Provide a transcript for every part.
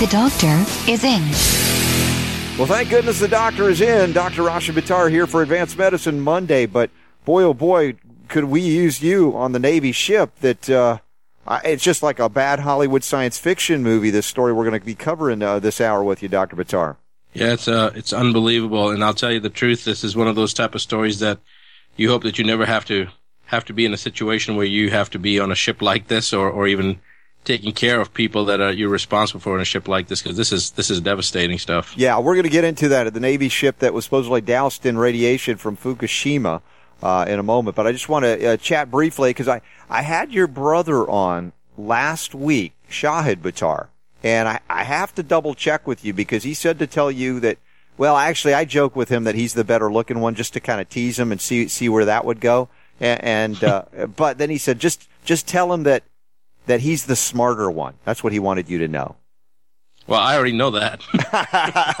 The doctor is in. Well, thank goodness the doctor is in. Dr. Rashid Buttar here for Advanced Medicine Monday. But boy, oh boy, could we use you on the Navy ship that, uh, I- it's just like a bad Hollywood science fiction movie, this story we're going to be covering uh, this hour with you, Dr. Buttar. Yeah, it's uh, it's unbelievable, and I'll tell you the truth. This is one of those type of stories that you hope that you never have to have to be in a situation where you have to be on a ship like this, or or even taking care of people that are you're responsible for in a ship like this, because this is this is devastating stuff. Yeah, we're going to get into that at the Navy ship that was supposedly doused in radiation from Fukushima uh, in a moment. But I just want to uh, chat briefly because I, I had your brother on last week, Shahid Buttar, and I, I have to double check with you because he said to tell you that. Well, actually, I joke with him that he's the better looking one, just to kind of tease him and see see where that would go. And, and uh, but then he said, just just tell him that that he's the smarter one. That's what he wanted you to know. Well, I already know that.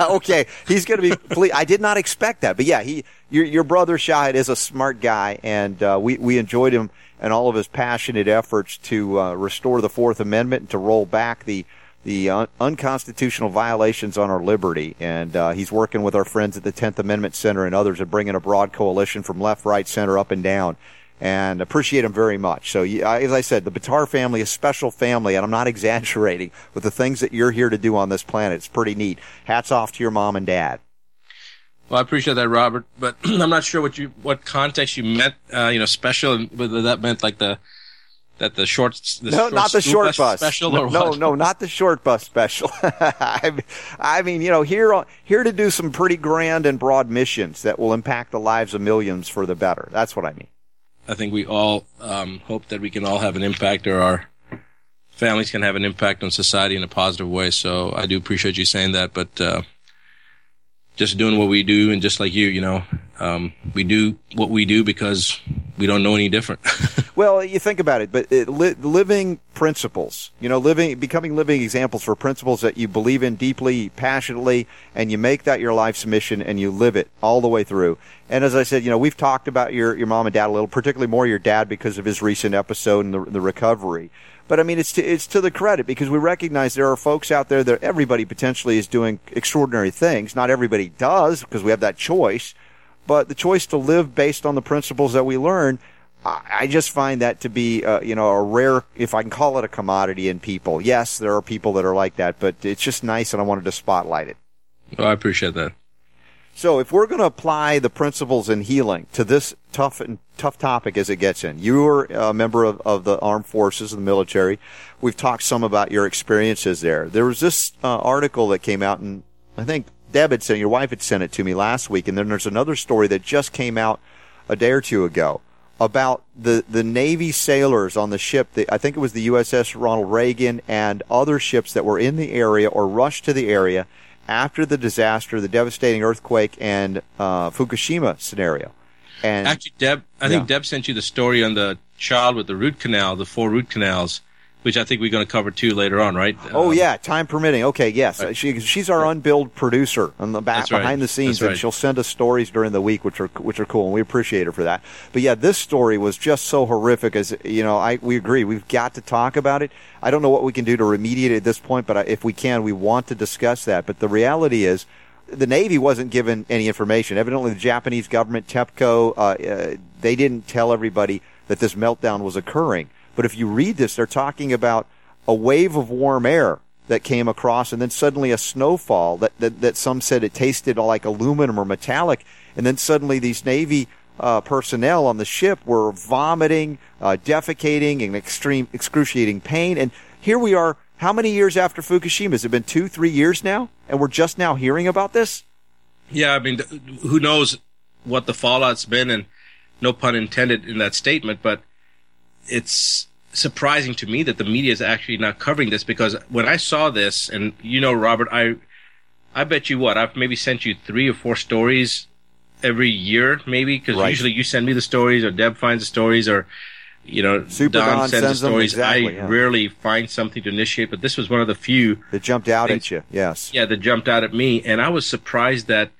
okay, he's going to be. ple- I did not expect that, but yeah, he your your brother Shahid is a smart guy, and uh, we we enjoyed him and all of his passionate efforts to uh, restore the Fourth Amendment and to roll back the the un- unconstitutional violations on our liberty. And uh, he's working with our friends at the Tenth Amendment Center and others, and bringing a broad coalition from left, right, center, up, and down. And appreciate them very much. So, as I said, the Buttar family is a special family, and I'm not exaggerating with the things that you're here to do on this planet. It's pretty neat. Hats off to your mom and dad. Well, I appreciate that, Robert, but I'm not sure what you what context you meant. Uh, you know, special whether that meant like the that the short the no, short not the short bus. special no, or no, what? no, not the short bus special. I, I mean, you know, here on- here to do some pretty grand and broad missions that will impact the lives of millions for the better. That's what I mean. I think we all um, hope that we can all have an impact, or our families can have an impact on society in a positive way. So I do appreciate you saying that, but uh, just doing what we do, and just like you, you know, um, we do what we do because we don't know any different. Well, you think about it, but it, li- living principles, you know, living, becoming living examples for principles that you believe in deeply, passionately, and you make that your life's mission and you live it all the way through. And as I said, you know, we've talked about your, your mom and dad a little, particularly more your dad because of his recent episode and the, the recovery. But I mean, it's to, it's to the credit because we recognize there are folks out there that everybody potentially is doing extraordinary things. Not everybody does because we have that choice, but the choice to live based on the principles that we learn, I just find that to be, uh, you know, a rare, if I can call it a commodity in people. Yes, there are people that are like that, but it's just nice and I wanted to spotlight it. well, I appreciate that. So if we're going to apply the principles in healing to this tough and tough topic as it gets in, you are a member of, of the armed forces, the military. We've talked some about your experiences there. There was this uh, article that came out, and I think Deb had sent, your wife had sent it to me last week, and then there's another story that just came out a day or two ago about the, the Navy sailors on the ship. The, I think it was the USS Ronald Reagan and other ships that were in the area or rushed to the area after the disaster, the devastating earthquake and uh, Fukushima scenario. And Actually, Deb, I think Deb sent you the story on the child with the root canal, the four root canals, which I think we're going to cover too later on, right? oh Um, yeah, time permitting. Okay, yes, she, she's our unbilled producer on the back right. behind the scenes, That's right. and she'll send us stories during the week, which are which are cool, and we appreciate her for that. But yeah, this story was just so horrific. As you know, I we agree. We've got to talk about it. I don't know what we can do to remediate it at this point, but I, if we can, we want to discuss that. But the reality is. The Navy wasn't given any information. Evidently, the Japanese government, TEPCO, uh, uh, they didn't tell everybody that this meltdown was occurring. But if you read this, they're talking about a wave of warm air that came across and then suddenly a snowfall that, that, that some said it tasted like aluminum or metallic. And then suddenly these Navy uh, personnel on the ship were vomiting, uh, defecating in extreme, excruciating pain. And here we are, how many years after Fukushima? Has it been two, three years now? And we're just now hearing about this? Yeah, I mean, who knows what the fallout's been, and no pun intended in that statement, but it's surprising to me that the media is actually not covering this because when I saw this, and you know, Robert, I I bet you what I've maybe sent you three or four stories every year, maybe because Right. usually you send me the stories, or Deb finds the stories, or you know Super Don sends, sends the stories. exactly, I yeah. rarely find something to initiate, but this was one of the few That jumped out Thanks. at you. Yes. yeah, that jumped out at me, and I was surprised that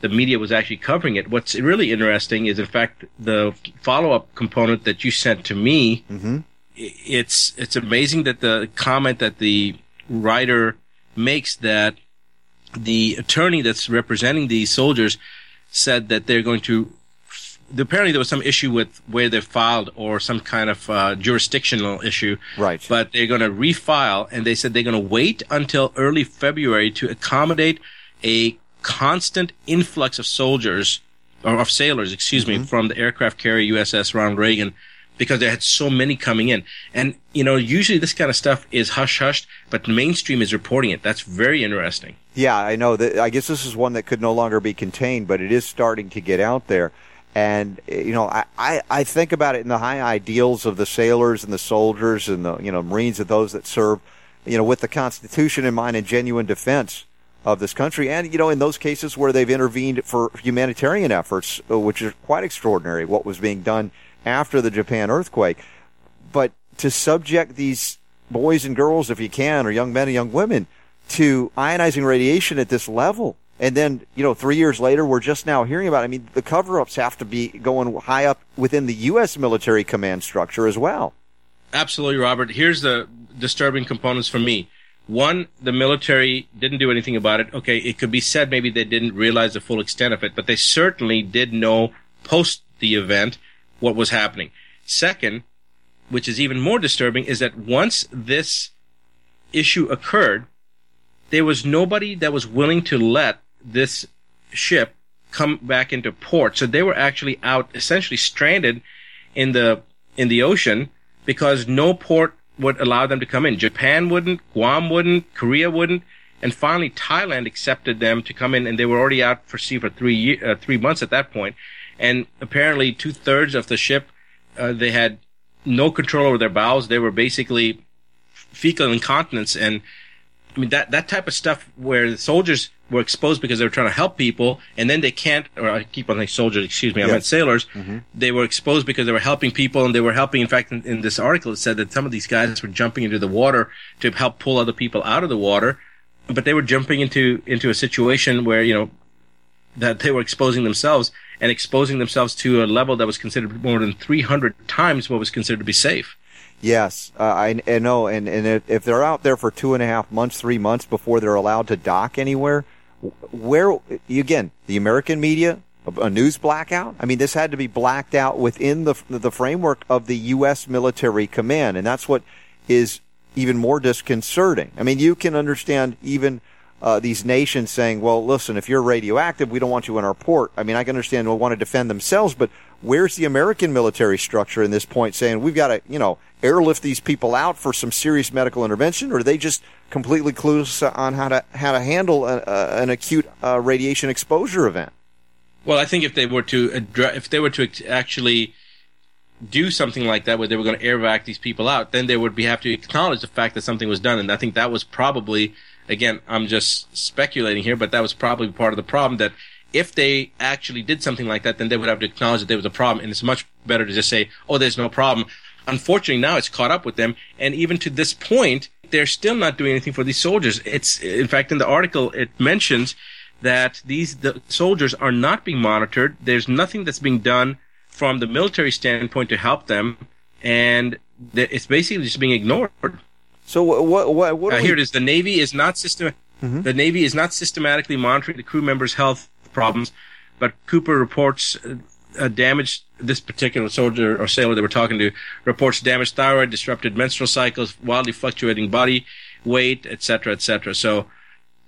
the media was actually covering it. What's really interesting is, in fact, the follow-up component that you sent to me. Mhm. It's it's amazing that the comment that the writer makes that the attorney that's representing these soldiers said that they're going to. Apparently, there was some issue with where they filed or some kind of uh, jurisdictional issue Right. but they're going to refile and they said they're going to wait until early February to accommodate a constant influx of soldiers or of sailors, excuse me, from the aircraft carrier USS Ronald Reagan because they had so many coming in. And, you know, usually this kind of stuff is hush hushed, but mainstream is reporting it. That's very interesting. Yeah, I know that. I guess this is one that could no longer be contained, but it is starting to get out there. And you know, I, I, I think about it in the high ideals of the sailors and the soldiers and the you know Marines and those that serve, you know, with the Constitution in mind and genuine defense of this country. And you know, in those cases where they've intervened for humanitarian efforts, uh, which is quite extraordinary, what was being done after the Japan earthquake. But to subject these boys and girls, if you can, or young men and young women, to ionizing radiation at this level. And then, you know, three years later, we're just now hearing about it. I mean, the cover ups have to be going high up within the U.S. military command structure as well. Absolutely, Robert. Here's the disturbing components for me. One, the military didn't do anything about it. Okay, it could be said maybe they didn't realize the full extent of it, but they certainly did know post the event what was happening. Second, which is even more disturbing, is that once this issue occurred, there was nobody that was willing to let this ship come back into port. So they were actually out essentially stranded in the in the ocean because no port would allow them to come in. Japan wouldn't, Guam wouldn't, Korea wouldn't, and finally Thailand accepted them to come in, and they were already out for sea for three uh, three months at that point. And apparently, two thirds of the ship, uh, they had no control over their bowels. They were basically fecal incontinence, and I mean that that type of stuff where the soldiers were exposed because they were trying to help people, and then they can't. Or I keep on saying soldiers. Excuse me, I meant sailors. They were exposed because they were helping people, and they were helping. In fact, in, in this article, it said that some of these guys were jumping into the water to help pull other people out of the water, but they were jumping into into a situation where you know that they were exposing themselves and exposing themselves to a level that was considered more than 300 times what was considered to be safe. Yes, uh, I, I know. And, and if, they're out there for two and a half months, three months before they're allowed to dock anywhere, where, again, the American media, a- a news blackout? I mean, this had to be blacked out within the, the framework of the U.S. military command. And that's what is even more disconcerting. I mean, you can understand even uh, these nations saying, well, listen, if you're radioactive, we don't want you in our port. I mean, I can understand they'll want to defend themselves, but where's the American military structure in this point saying we've got to, you know, airlift these people out for some serious medical intervention, or are they just completely clueless on how to how to handle a, a, an acute uh, radiation exposure event? Well, I think if they were to address, if they were to actually do something like that, where they were going to airvac these people out, then they would be have to acknowledge the fact that something was done. And I think that was probably, again, I'm just speculating here, but that was probably part of the problem that if they actually did something like that, then they would have to acknowledge that there was a problem. And it's much better to just say, "Oh, there's no problem." Unfortunately, now it's caught up with them, and even to this point, they're still not doing anything for these soldiers. It's, in fact, in the article, it mentions that these the soldiers are not being monitored. There's nothing that's being done from the military standpoint to help them, and that it's basically just being ignored. So what what what, Uh, here we- it is. The Navy is not system. The Navy is not systematically monitoring the crew members' health problems, but Cooper reports uh, uh, damage. This particular soldier or sailor they were talking to reports damaged thyroid, disrupted menstrual cycles, wildly fluctuating body weight, etc., etc. So,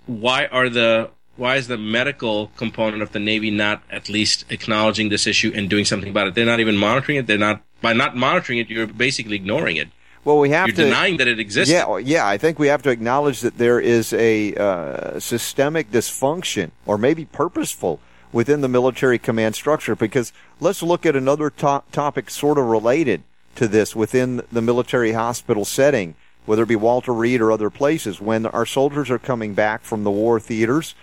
why are the why is the medical component of the Navy not at least acknowledging this issue and doing something about it? They're not even monitoring it. They're not by not monitoring it. You're basically ignoring it. well, we have You're to denying that it exists. Yeah, yeah. I think we have to acknowledge that there is a uh, systemic dysfunction, or maybe purposeful, within the military command structure. Because let's look at another to- topic, sort of related to this, within the military hospital setting, whether it be Walter Reed or other places. When our soldiers are coming back from the war theaters,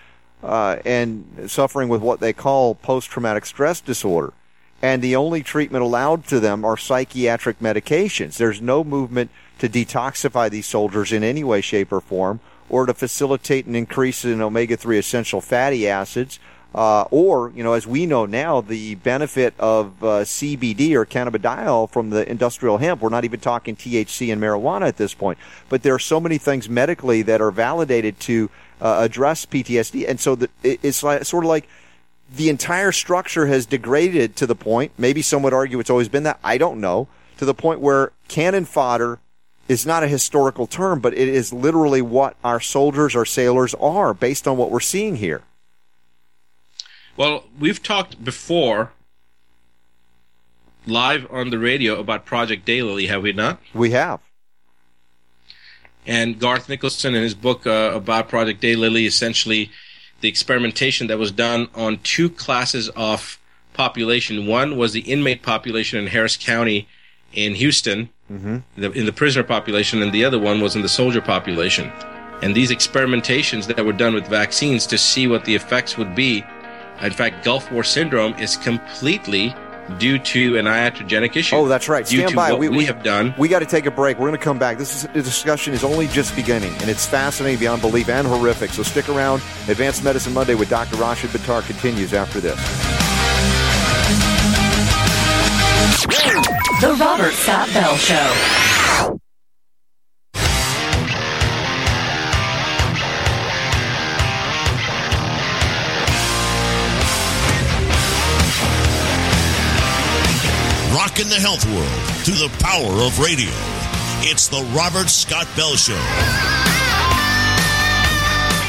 uh, and suffering with what they call post-traumatic stress disorder. And the only treatment allowed to them are psychiatric medications. There's no movement to detoxify these soldiers in any way, shape, or form, or to facilitate an increase in omega-3 essential fatty acids, uh, or, you know, as we know now, the benefit of uh, CBD or cannabidiol from the industrial hemp. We're not even talking THC and marijuana at this point. But there are so many things medically that are validated to uh, address PTSD. And so the, it, it's like, sort of like the entire structure has degraded to the point, maybe some would argue it's always been that, I don't know, to the point where cannon fodder is not a historical term, but it is literally what our soldiers, our sailors are based on what we're seeing here. Well, we've talked before live on the radio about Project Daylily, have we not? We have. And Garth Nicholson, in his book uh, about Project Daylily, essentially the experimentation that was done on two classes of population. One was the inmate population in Harris County in Houston, Mm-hmm. the, in the prisoner population, and the other one was in the soldier population. And these experimentations that were done with vaccines to see what the effects would be. In fact, Gulf War syndrome is completely due to an iatrogenic issue. Oh, that's right. Due Stand to by. what we, have done. We got to take a break. We're going to come back. This is the discussion is only just beginning, and it's fascinating beyond belief and horrific. So stick around. Advanced Medicine Monday with Dr. Rashid Buttar continues after this. The Robert Scott Bell Show. Rocking the health world through the power of radio. It's the Robert Scott Bell Show.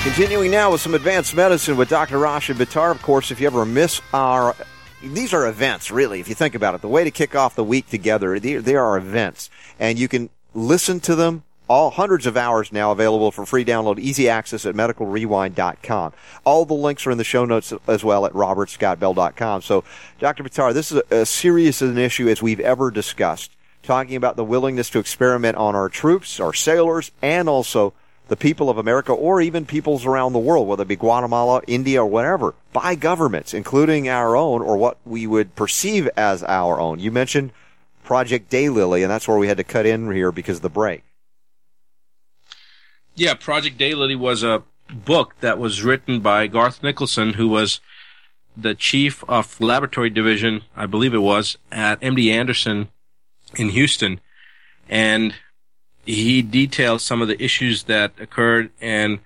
Continuing now with some advanced medicine with Dr. Rashid Buttar. Of course, if you ever miss our, these are events, really, if you think about it. The way to kick off the week together, they, they are events. And you can listen to them all hundreds of hours now available for free download, easy access at medicalrewind.com. All the links are in the show notes as well at robertscottbell.com. So, Dr. Buttar, this is as serious an issue as we've ever discussed, talking about the willingness to experiment on our troops, our sailors, and also the people of America or even peoples around the world, whether it be Guatemala, India, or whatever, by governments, including our own or what we would perceive as our own. You mentioned Project Daylily, and that's where we had to cut in here because of the break. Yeah, Project Daylily was a book that was written by Garth Nicholson, who was the chief of laboratory division, I believe it was, at MD Anderson in Houston. And he details some of the issues that occurred and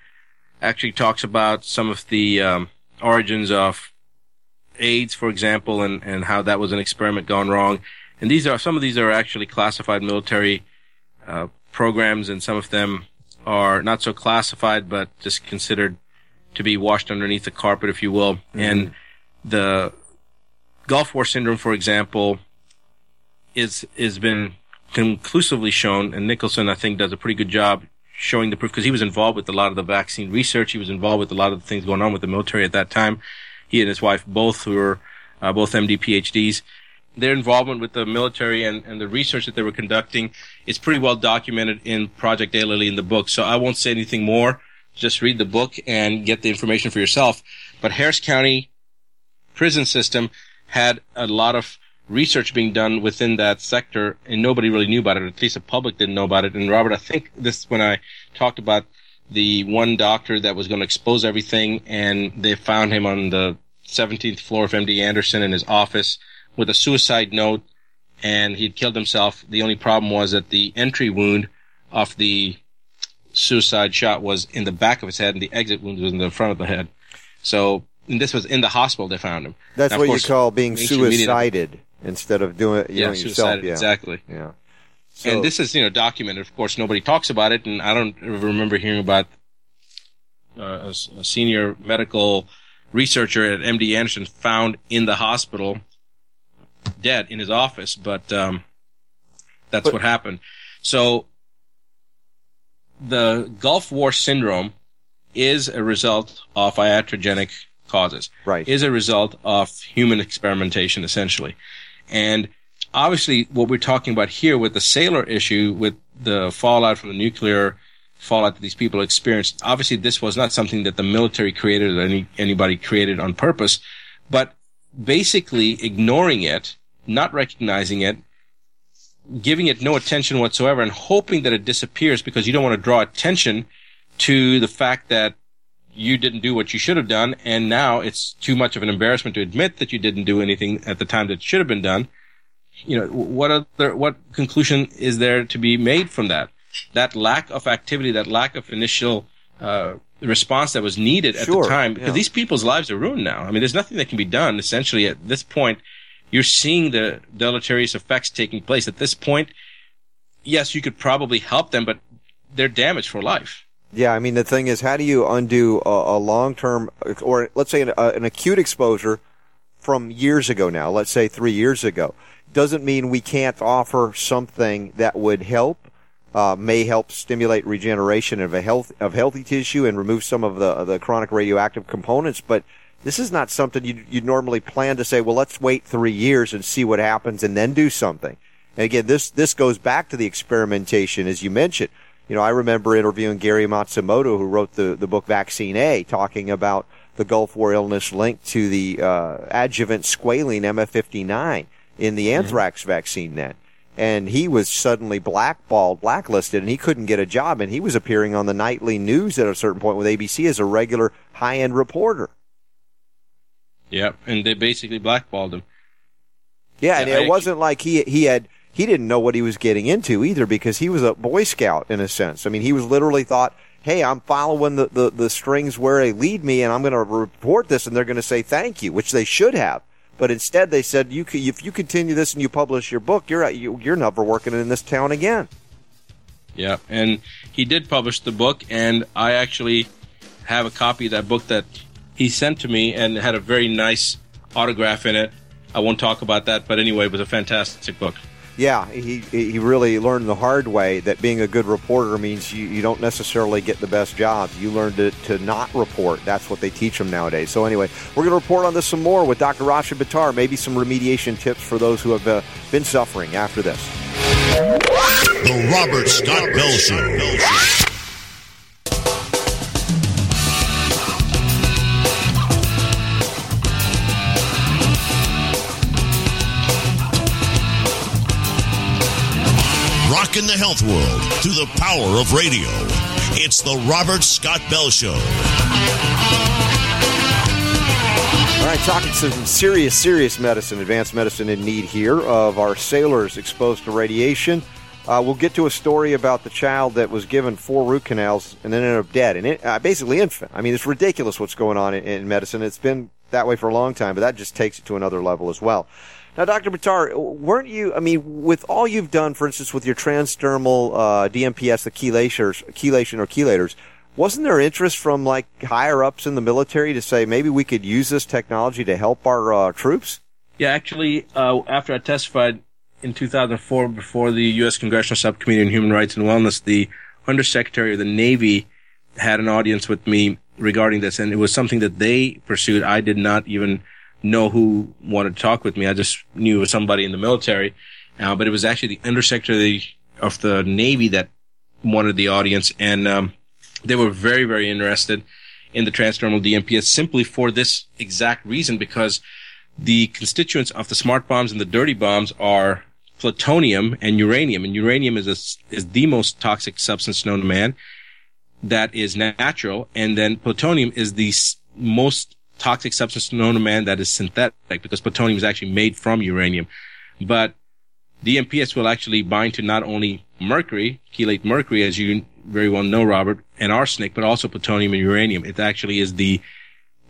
actually talks about some of the um, origins of AIDS, for example, and, and how that was an experiment gone wrong. And these are, some of these are actually classified military uh, programs and some of them are not so classified, but just considered to be washed underneath the carpet, if you will. And the Gulf War syndrome, for example, is has been conclusively shown, and Nicholson, I think, does a pretty good job showing the proof because he was involved with a lot of the vaccine research. He was involved with a lot of the things going on with the military at that time. He and his wife both were uh, both MD PhDs. Their involvement with the military and, and the research that they were conducting is pretty well documented in Project Daylily in the book. So I won't say anything more. Just read the book and get the information for yourself. But Harris County prison system had a lot of research being done within that sector and nobody really knew about it. At least the public didn't know about it. And Robert, I think this, when I talked about the one doctor that was going to expose everything and they found him on the 17th floor of MD Anderson in his office with a suicide note and he'd killed himself. The only problem was that the entry wound of the suicide shot was in the back of his head and the exit wound was in the front of the head. So, and this was in the hospital they found him. That's Now, what you call being media- suicided instead of doing it Yeah, know, yourself. Yeah. exactly. Yeah. So, and this is, you know, documented. Of course, nobody talks about it, and I don't remember hearing about uh, a, a senior medical researcher at MD Anderson found in the hospital, dead in his office. But um, that's But- what happened. So the Gulf War syndrome is a result of iatrogenic causes. Right. Is a result of human experimentation, essentially. And obviously, what we're talking about here with the sailor issue, with the fallout from the nuclear fallout that these people experienced. Obviously, this was not something that the military created or any, anybody created on purpose, but basically ignoring it, not recognizing it, giving it no attention whatsoever and hoping that it disappears because you don't want to draw attention to the fact that you didn't do what you should have done and now it's too much of an embarrassment to admit that you didn't do anything at the time that should have been done. You know, what other, what conclusion is there to be made from that? That lack of activity, that lack of initial, uh, response that was needed at Sure, the time because yeah. these people's lives are ruined now. I mean, there's nothing that can be done essentially at this point. You're seeing the deleterious effects taking place at this point. Yes, you could probably help them, but they're damaged for life. Yeah, I mean the thing is, how do you undo a, a long-term, or let's say an, uh, an acute exposure from years ago now? Let's say three years ago. Doesn't mean we can't offer something that would help, uh, may help stimulate regeneration of a health of healthy tissue and remove some of the the chronic radioactive components. But this is not something you you normally plan to say. Well, let's wait three years and see what happens and then do something. And again, this this goes back to the experimentation, as you mentioned. You know, I remember interviewing Gary Matsumoto, who wrote the, the book Vaccine A, talking about the Gulf War illness linked to the uh, adjuvant squalene MF59 in the anthrax vaccine then. And he was suddenly blackballed, blacklisted, and he couldn't get a job. And he was appearing on the nightly news at a certain point with ABC as a regular high end reporter. Yep. And they basically blackballed him. Yeah, and it wasn't like he he had he didn't know what he was getting into either because he was a Boy Scout in a sense. I mean, he was literally thought, "Hey, I'm following the the, the strings where they lead me, and I'm going to report this, and they're going to say thank you," which they should have. But instead, they said, "You if you continue this and you publish your book, you're you, you're never working in this town again." Yeah, and he did publish the book, and I actually have a copy of that book that he sent to me, and had a very nice autograph in it. I won't talk about that, but anyway, it was a fantastic book. Yeah, he he really learned the hard way that being a good reporter means you, you don't necessarily get the best jobs. You learn to, to not report. That's what they teach them nowadays. So anyway, we're going to report on this some more with Dr. Rashid Buttar. Maybe some remediation tips for those who have uh, been suffering after this. The Robert Scott Bell Rocking the health world through the power of radio. It's the Robert Scott Bell Show. All right, talking to some serious, serious medicine, advanced medicine in need here of our sailors exposed to radiation. Uh, we'll get to a story about the child that was given four root canals and then ended up dead, and it, uh, basically infant. I mean, it's ridiculous what's going on in, in medicine. It's been that way for a long time, but that just takes it to another level as well. Now, Dr. Buttar, weren't you, I mean, with all you've done, for instance, with your transdermal uh, DMPS, the chelators, chelation or chelators, wasn't there interest from like higher ups in the military to say maybe we could use this technology to help our uh, troops? Yeah, actually, uh, after I testified in 2004 before the U.S. Congressional Subcommittee on Human Rights and Wellness, the Undersecretary of the Navy had an audience with me regarding this, and it was something that they pursued. I did not even know who wanted to talk with me. I just knew it was somebody in the military, uh, but it was actually the Undersecretary of the Navy that wanted the audience, and um, they were very, very interested in the transdermal DMPS simply for this exact reason, because the constituents of the smart bombs and the dirty bombs are plutonium and uranium, and uranium is a, is the most toxic substance known to man that is natural, and then plutonium is the most toxic substance known to man that is synthetic because plutonium is actually made from uranium. But DMPS will actually bind to not only mercury, chelate mercury, as you very well know, Robert, and arsenic, but also plutonium and uranium. It actually is the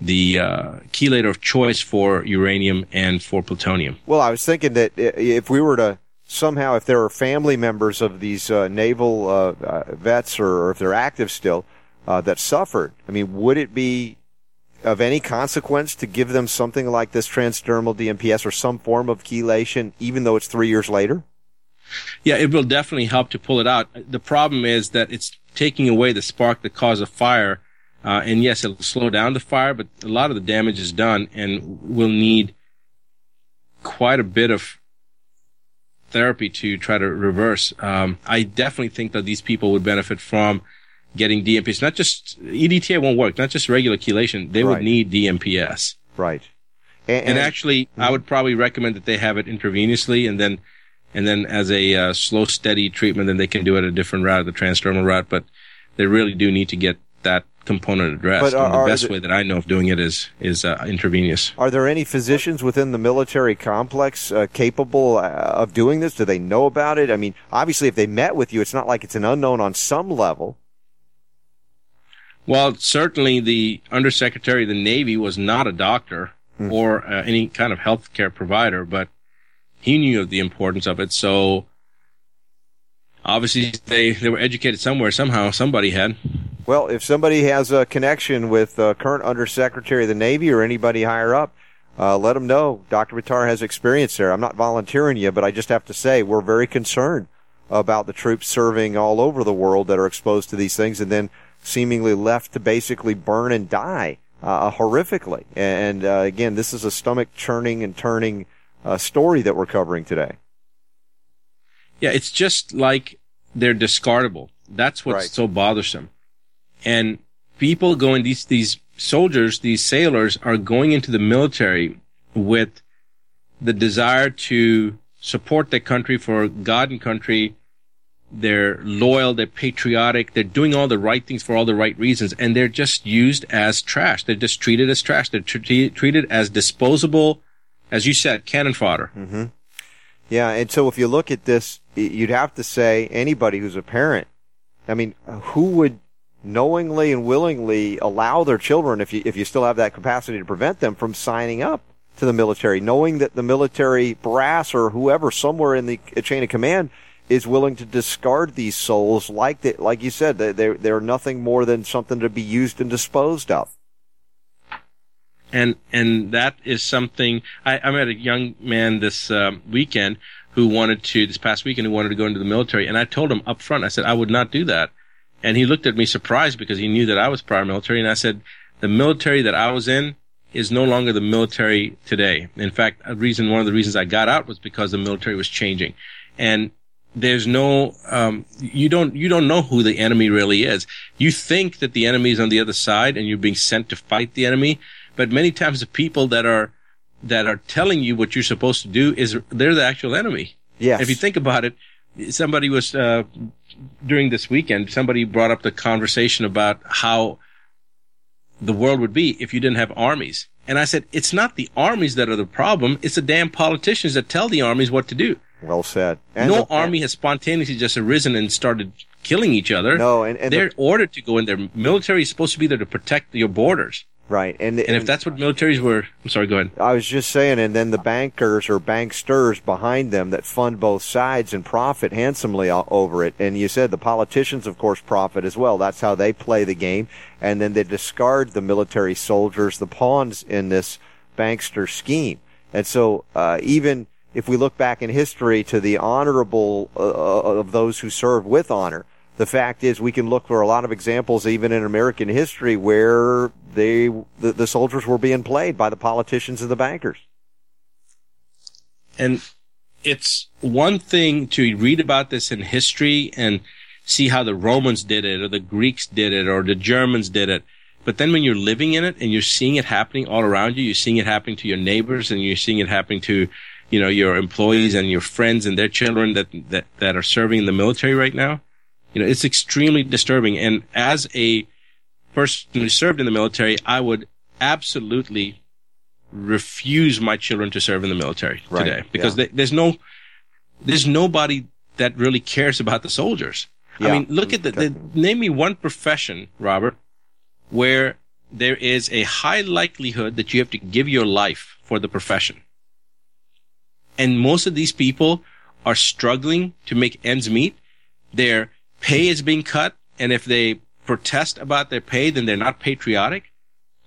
the uh, chelator of choice for uranium and for plutonium. Well, I was thinking that if we were to somehow, if there are family members of these uh, naval uh, uh, vets or, or if they're active still uh, that suffered, I mean, would it be of any consequence to give them something like this transdermal DMPS or some form of chelation, even though it's three years later? Yeah, it will definitely help to pull it out. The problem is that it's taking away the spark that caused a fire. Uh, and yes, it'll slow down the fire, but a lot of the damage is done and we'll need quite a bit of therapy to try to reverse. Um, I definitely think that these people would benefit from getting DMPS. Not just EDTA won't work. Not just regular chelation. They Right. would need DMPS. Right. And, actually, I would probably recommend that they have it intravenously, and then and then as a uh, slow, steady treatment, then they can do it a different route, the transdermal route. But they really do need to get that component addressed. But are- and the best the- way that I know of doing it is is uh, intravenous. Are there any physicians within the military complex uh, capable uh, of doing this? Do they know about it? I mean, obviously, if they met with you, it's not like it's an unknown on some level. Well, certainly the Undersecretary of the Navy was not a doctor or uh, any kind of healthcare provider, but he knew of the importance of it. So obviously they, they were educated somewhere, somehow, somebody had. Well, if somebody has a connection with uh, current Undersecretary of the Navy or anybody higher up, uh, let them know. Dr. Buttar has experience there. I'm not volunteering you, but I just have to say we're very concerned about the troops serving all over the world that are exposed to these things and then seemingly left to basically burn and die uh, horrifically. And uh, again, this is a stomach churning and turning uh, story that we're covering today. Yeah, it's just like they're discardable. That's what's Right. so bothersome. And people going these these soldiers, these sailors are going into the military with the desire to support their country for God and country. They're loyal, they're patriotic, they're doing all the right things for all the right reasons, and they're just used as trash. They're just treated as trash. They're tr- treated as disposable, as you said, cannon fodder. Mm-hmm. Yeah, and so if you look at this, you'd have to say anybody who's a parent. I mean, who would knowingly and willingly allow their children, if you if you still have that capacity to prevent them from signing up to the military, knowing that the military brass or whoever somewhere in the chain of command is willing to discard these souls like that, like you said, they they're, they're nothing more than something to be used and disposed of. and and that is something I, I met a young man this um, weekend who wanted to this past weekend who wanted to go into the military, and I told him up front, I said I would not do that, and he looked at me surprised because he knew that I was prior military, and I said the military that I was in is no longer the military today. In fact, a reason one of the reasons I got out was because the military was changing, and there's no um, you don't you don't know who the enemy really is. You think that the enemy is on the other side and you're being sent to fight the enemy, but many times the people that are that are telling you what you're supposed to do is they're the actual enemy. Yes. If you think about it, somebody was uh, during this weekend. Somebody brought up the conversation about how the world would be if you didn't have armies. And I said, it's not the armies that are the problem. It's the damn politicians that tell the armies what to do. Well said. And no the- army has spontaneously just arisen and started killing each other. No, and- and they're the- ordered to go in there. Military is supposed to be there to protect your borders. Right, and And if that's what militaries were, I'm sorry, go ahead. I was just saying, and then the bankers or banksters behind them that fund both sides and profit handsomely over it. And you said the politicians, of course, profit as well. That's how they play the game. And then they discard the military soldiers, the pawns in this bankster scheme. And so, uh, even if we look back in history to the honorable uh, of those who served with honor, the fact is we can look for a lot of examples even in American history where they the, the soldiers were being played by the politicians and the bankers. And it's one thing to read about this in history and see how the Romans did it or the Greeks did it or the Germans did it. But then when you're living in it and you're seeing it happening all around you, you're seeing it happening to your neighbors and you're seeing it happening to, you know, your employees and your friends and their children that, that, that are serving in the military right now. You know, it's extremely disturbing. And as a person who served in the military, I would absolutely refuse my children to serve in the military Right, today because yeah. they, there's no, there's nobody that really cares about the soldiers. I mean, look at the, the, name me one profession, Robert, where there is a high likelihood that you have to give your life for the profession. And most of these people are struggling to make ends meet. Their pay is being cut. And if they protest about their pay, then they're not patriotic.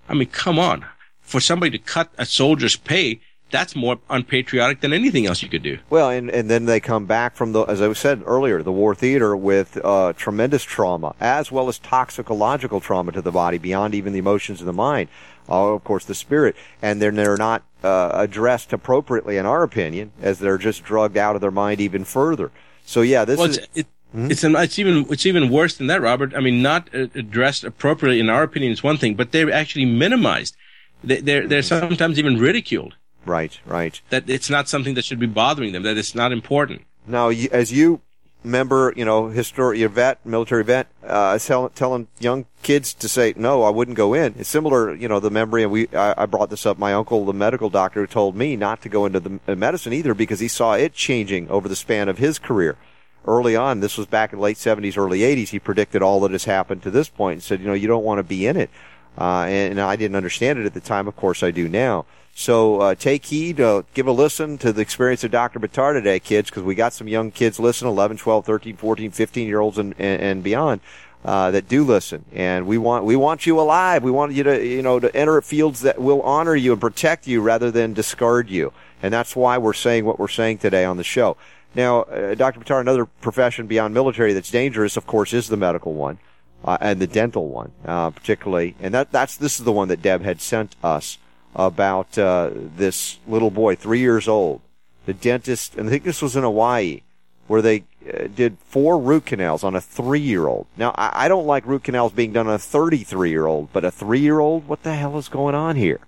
I mean, come on. For somebody to cut a soldier's pay, that's more unpatriotic than anything else you could do. Well, and, and then they come back from the, as I said earlier, the war theater with uh, tremendous trauma, as well as toxicological trauma to the body beyond even the emotions of the mind. Uh, of course, the spirit, and then they're not uh, addressed appropriately, in our opinion, as they're just drugged out of their mind even further. So, yeah, this Well, is it's, it, It's an, it's even it's even worse than that, Robert. I mean, not uh, addressed appropriately in our opinion is one thing, but they're actually minimized. They, they're they're sometimes even ridiculed. Right, right. That it's not something that should be bothering them. That it's not important. Now, as you member, you know, historic, your vet, military vet, uh, tell, telling young kids to say, no, I wouldn't go in. It's similar, you know, the memory, and we, I, I brought this up. My uncle, the medical doctor, told me not to go into the medicine either because he saw it changing over the span of his career. Early on, this was back in the late 70s, early 80s, he predicted all that has happened to this point and said, you know, you don't want to be in it. Uh, and, and I didn't understand it at the time. Of course, I do now. So uh, take heed, uh, give a listen to the experience of Dr. Buttar today, kids, because we got some young kids listening, 11, 12, 13, 14, 15 year olds and, and, and beyond. Uh, that do listen, and we want we want you alive. We want you to you know to enter fields that will honor you and protect you rather than discard you, and that's why we're saying what we're saying today on the show. Now, uh, Dr. Buttar, another profession beyond military that's dangerous, of course, is the medical one uh, and the dental one, uh, particularly. And that that's this is the one that Deb had sent us about uh, this little boy, three years old. The dentist, and I think this was in Hawaii, where they uh, did four root canals on a three-year-old. Now, I, I don't like root canals being done on a 33-year-old, but a three-year-old, what the hell is going on here?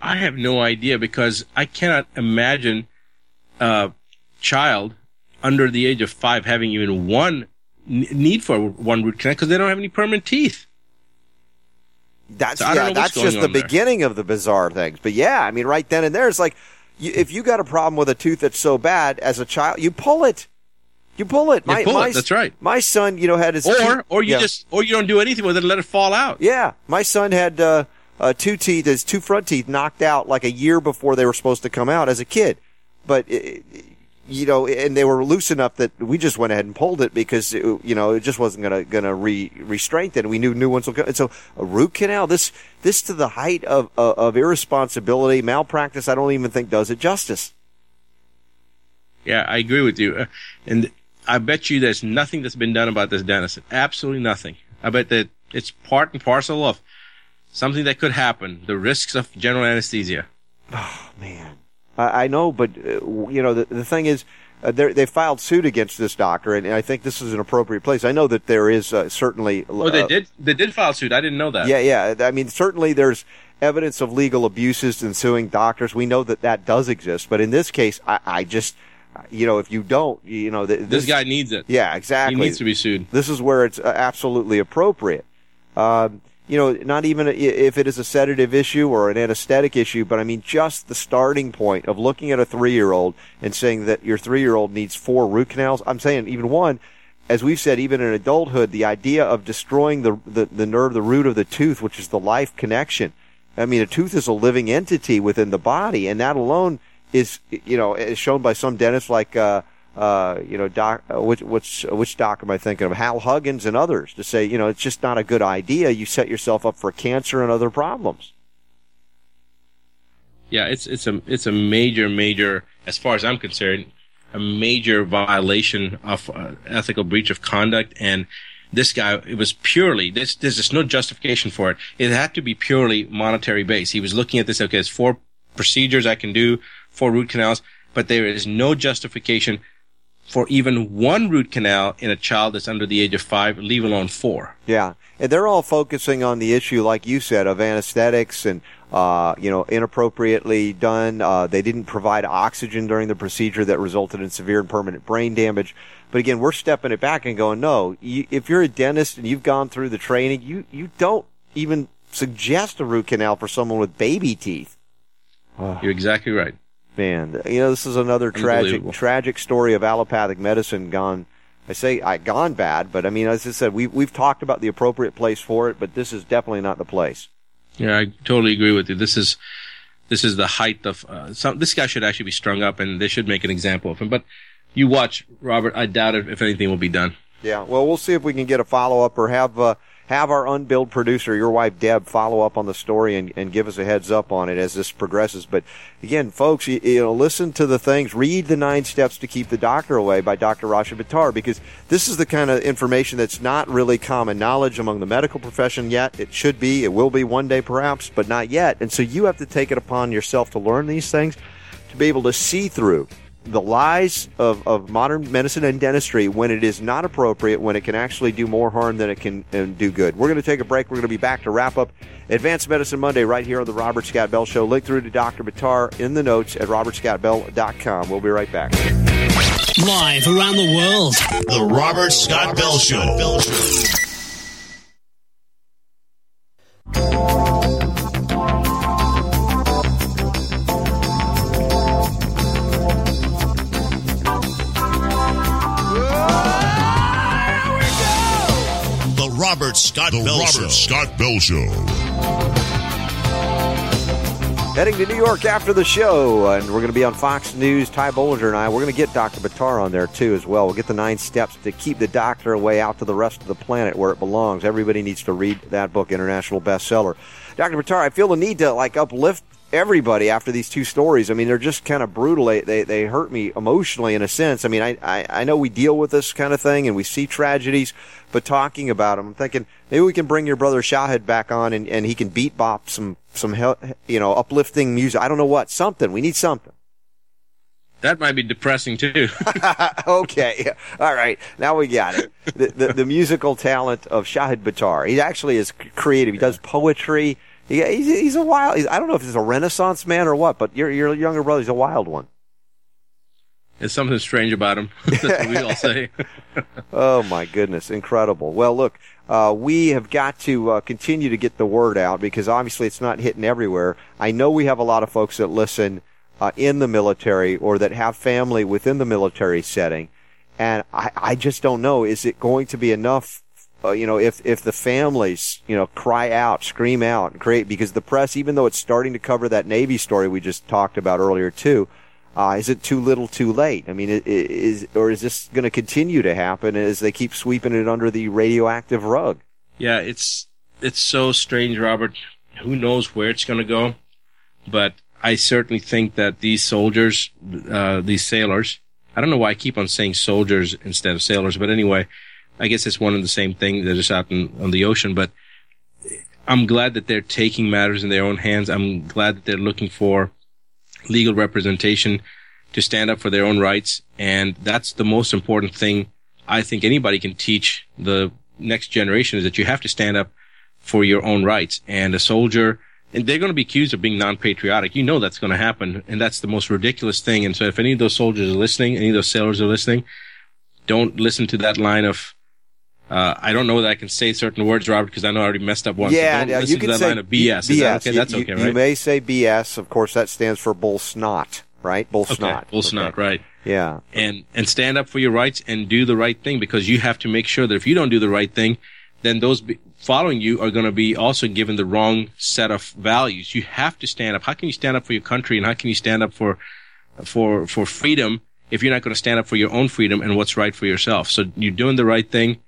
I have no idea because I cannot imagine a child under the age of five having even one need for one root canal because they don't have any permanent teeth. That's So yeah, that's just the there. beginning of the bizarre things. But yeah, I mean, right then and there, it's like you, if you got a problem with a tooth that's so bad as a child, you pull it. You pull it. You My, pull it, that's right. My son, you know, had his Or tooth- or you yeah. just or you don't do anything with it and let it fall out. yeah. My son had uh, uh, two teeth, his two front teeth knocked out like a year before they were supposed to come out as a kid. But it, you know, and they were loose enough that we just went ahead and pulled it because it, you know it just wasn't gonna gonna re restrain it. We knew new ones would come. And so a root canal, this this to the height of of, of irresponsibility, malpractice. I don't even think does it justice. Yeah, I agree with you. Uh, and I bet you there's nothing that's been done about this dentist. Absolutely nothing. I bet that it's part and parcel of something that could happen. The risks of general anesthesia. Oh man, I, I know, but uh, you know the the thing is. Uh, they're- filed suit against this doctor, and I think this is an appropriate place. I know that there is uh, certainly. Oh, they uh, did. They did file suit. I didn't know that. Yeah, yeah. I mean, certainly there's evidence of legal abuses and suing doctors. We know that that does exist, but in this case, I, I just, you know, if you don't, you know, th- This guy needs it. yeah, exactly. He needs to be sued. This is where it's uh, absolutely appropriate. Um, you know, not even if it is a sedative issue or an anesthetic issue, but I mean, just the starting point of looking at a three-year-old and saying that your three-year-old needs four root canals. I'm saying even one. As we've said, even in adulthood, the idea of destroying the, the, the nerve, the root of the tooth, which is the life connection. I mean, a tooth is a living entity within the body, and that alone is, you know, is shown by some dentists like, uh, uh, you know, doc, uh, which, which, which doc am I thinking of? Hal Huggins and others to say, you know, it's just not a good idea. You set yourself up for cancer and other problems. Yeah, it's it's a it's a major major as far as I'm concerned, a major violation of uh, ethical breach of conduct. And this guy, it was purely this. There's just no justification for it. It had to be purely monetary based. He was looking at this. Okay, there's four procedures I can do, four root canals, but there is no justification for even one root canal in a child that's under the age of five, leave alone four. Yeah, and they're all focusing on the issue, like you said, of anesthetics and uh, you know inappropriately done. Uh, they didn't provide oxygen during the procedure that resulted in severe and permanent brain damage. But again, we're stepping it back and going, no. You, if you're a dentist and you've gone through the training, you you don't even suggest a root canal for someone with baby teeth. You're exactly right. You know this is another tragic tragic story of allopathic medicine gone. I say I gone bad, but I mean, as I said, we've we've talked about the appropriate place for it, but this is definitely not the place. Yeah, I totally agree with you. This is this is the height of uh, some. This guy should actually be strung up, and they should make an example of him. But you watch, Robert. I doubt if, if anything will be done. Yeah, well, we'll see if we can get a follow up or have uh, have our unbilled producer, your wife Deb, follow up on the story and, and give us a heads up on it as this progresses. But again, folks, you, you know, listen to the things, read the nine steps to keep the doctor away by Dr. Rashid Buttar because this is the kind of information that's not really common knowledge among the medical profession yet. It should be, it will be one day perhaps, but not yet. And so you have to take it upon yourself to learn these things to be able to see through the lies of, of modern medicine and dentistry when it is not appropriate, when it can actually do more harm than it can do good. We're going to take a break. We're going to be back to wrap up Advanced Medicine Monday right here on the Robert Scott Bell Show. Link through to Dr. Buttar in the notes at robertscottbell.com. We'll be right back. Live around the world. The Robert Scott Bell Show. The Robert Scott The Bell Robert Show. Scott Bell Show. Heading to New York after the show, and we're going to be on Fox News. Ty Bollinger and I, we're going to get Dr. Buttar on there too as well. We'll get the nine steps to keep the doctor away out to the rest of the planet where it belongs. Everybody needs to read that book, international bestseller. Dr. Buttar, I feel the need to like uplift everybody after these two stories. I mean, they're just kind of brutal. They, they, they hurt me emotionally in a sense. I mean, I, I, I know we deal with this kind of thing and we see tragedies, but talking about them, I'm thinking maybe we can bring your brother Shahid back on and, and he can beat bop some, some, you know, uplifting music. I don't know what, something. We need something. That might be depressing too. okay. All right. Now we got it. The, the, the musical talent of Shahid Buttar. He actually is creative. He does poetry. He, he's, he's a wild, he's, I don't know if he's a renaissance man or what, but your, your younger brother's a wild one. There's something strange about him. That's what we all say. oh my goodness, incredible. Well, look, uh, we have got to uh, continue to get the word out because obviously it's not hitting everywhere. I know we have a lot of folks that listen uh, in the military or that have family within the military setting, and I, I just don't know. Is it going to be enough? Uh, you know, if if the families, you know, cry out, scream out, and create because the press, even though it's starting to cover that Navy story we just talked about earlier too, uh, is it too little, too late? I mean, is or is this going to continue to happen as they keep sweeping it under the radioactive rug? Yeah, it's it's so strange, Robert. Who knows where it's going to go? But I certainly think that these soldiers, uh, these sailors, I don't know why I keep on saying soldiers instead of sailors, but anyway, I guess it's one and the same thing. They're just out in, on the ocean, but I'm glad that they're taking matters in their own hands. I'm glad that they're looking for legal representation to stand up for their own rights. And that's the most important thing I think anybody can teach the next generation is that you have to stand up for your own rights. And a soldier, and they're going to be accused of being non-patriotic. You know that's going to happen, and that's the most ridiculous thing. And so, if any of those soldiers are listening, any of those sailors are listening, don't listen to that line of. Uh, I don't know that I can say certain words, Robert, because I know I already messed up once. so yeah, don't yeah, you can that say line of BS. Is BS. that okay? You- That's okay, You right? You may say BS. Of course, that stands for bull snot, right? Bull okay, snot. full snot, right? Yeah. and and stand up for your rights and do the right thing because you have to make sure that if you don't do the right thing, then those be- following you are going to be also given the wrong set of values. You have to stand up. How can you stand up for your country and how can you stand up for for for freedom if you're not going to stand up for your own freedom and what's right for yourself? So you're doing the right thing,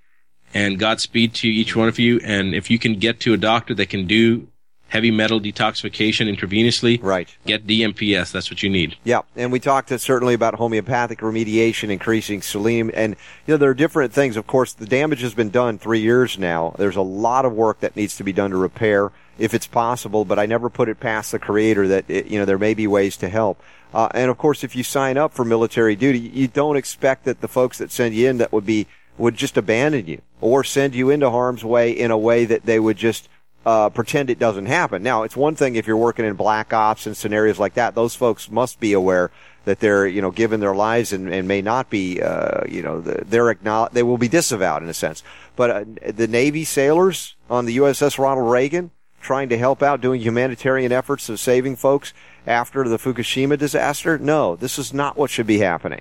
and Godspeed to each one of you. And if you can get to a doctor that can do heavy metal detoxification intravenously, right? Get DMPS. That's what you need. Yeah, and we talked certainly about homeopathic remediation, increasing selenium, and you know there are different things. Of course, the damage has been done three years now. There's a lot of work that needs to be done to repair, if it's possible. But I never put it past the Creator that it, you know there may be ways to help. Uh, and of course, if you sign up for military duty, you don't expect that the folks that send you in that would be would just abandon you or send you into harm's way in a way that they would just uh, pretend it doesn't happen. Now, it's one thing if you're working in black ops and scenarios like that. Those folks must be aware that they're, you know, given their lives and, and may not be, uh, you know, the, they're acknowledged, they will be disavowed in a sense. But uh, the Navy sailors on the USS Ronald Reagan trying to help out, doing humanitarian efforts of saving folks after the Fukushima disaster. No, this is not what should be happening.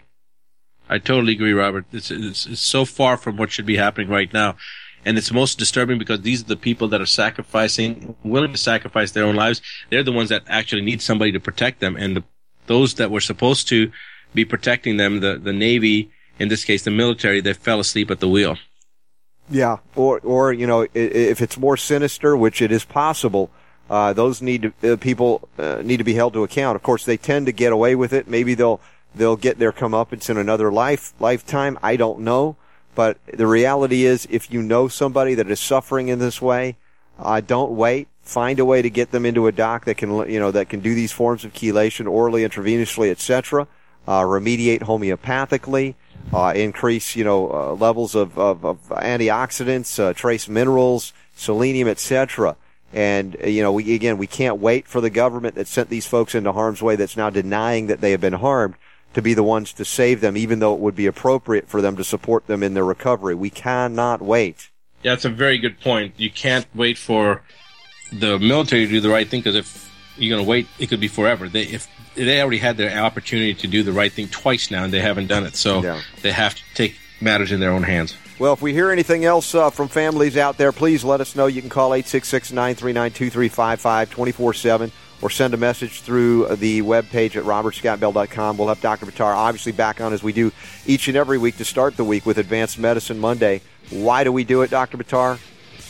I totally agree, Robert. It's, it's, it's so far from what should be happening right now. And it's most disturbing because these are the people that are sacrificing, willing to sacrifice their own lives. They're the ones that actually need somebody to protect them. And the, those that were supposed to be protecting them, the, the Navy, in this case, the military, they fell asleep at the wheel. Yeah, or or you know, if it's more sinister, which it is possible, uh, those need to, uh, people uh, need to be held to account. Of course, they tend to get away with it. Maybe they'll they'll get their comeuppance in another life lifetime. I don't know, but the reality is, if you know somebody that is suffering in this way, uh, don't wait. Find a way to get them into a doc that can you know that can do these forms of chelation orally, intravenously, etc. uh, remediate homeopathically, uh, increase you know uh, levels of, of, of antioxidants, uh, trace minerals, selenium, etc. And uh, you know, we again we can't wait for the government that sent these folks into harm's way that's now denying that they have been harmed to be the ones to save them, even though it would be appropriate for them to support them in their recovery. We cannot wait. Yeah, that's a very good point. You can't wait for the military to do the right thing because if you're going to wait, it could be forever. They if they already had their opportunity to do the right thing twice now and they haven't done it, so Yeah. they have to take matters in their own hands. Well, if we hear anything else uh, from families out there, please let us know. You can call 866-939-2355 24-7 or send a message through the webpage at robertscottbell.com. We'll have Dr. Buttar obviously back on as we do each and every week to start the week with Advanced Medicine Monday. Why do we do it, Dr. Buttar?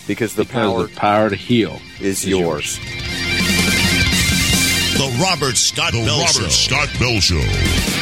Because the Because power the power to heal is yours. The Robert Scott Bell Show. Scott Bell Show.